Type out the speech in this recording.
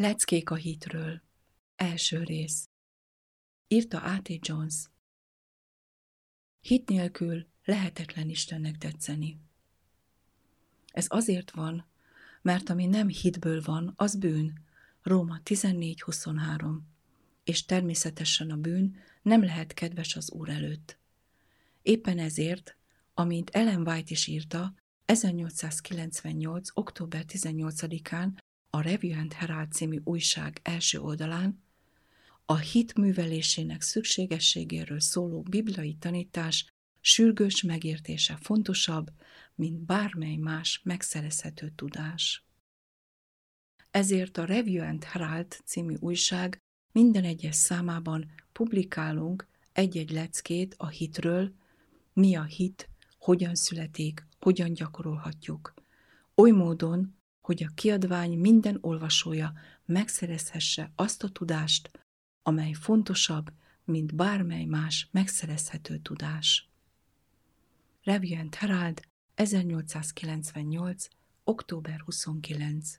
Leckék a hitről. Első rész. Írta A.T. Jones. Hit nélkül lehetetlen Istennek tetszeni. Ez azért van, mert ami nem hitből van, az bűn. Róma 14.23. És természetesen a bűn nem lehet kedves az Úr előtt. Éppen ezért, amint Ellen White is írta, 1898. október 18-án a Review and Herald című újság első oldalán a hit művelésének szükségességéről szóló bibliai tanítás sürgős megértése fontosabb, mint bármely más megszerezhető tudás. Ezért a Review and Herald című újság minden egyes számában publikálunk egy-egy leckét a hitről, mi a hit, hogyan születik, hogyan gyakorolhatjuk. Oly módon, hogy a kiadvány minden olvasója megszerezhesse azt a tudást, amely fontosabb, mint bármely más megszerezhető tudás. Review and Herald, 1898. október 29.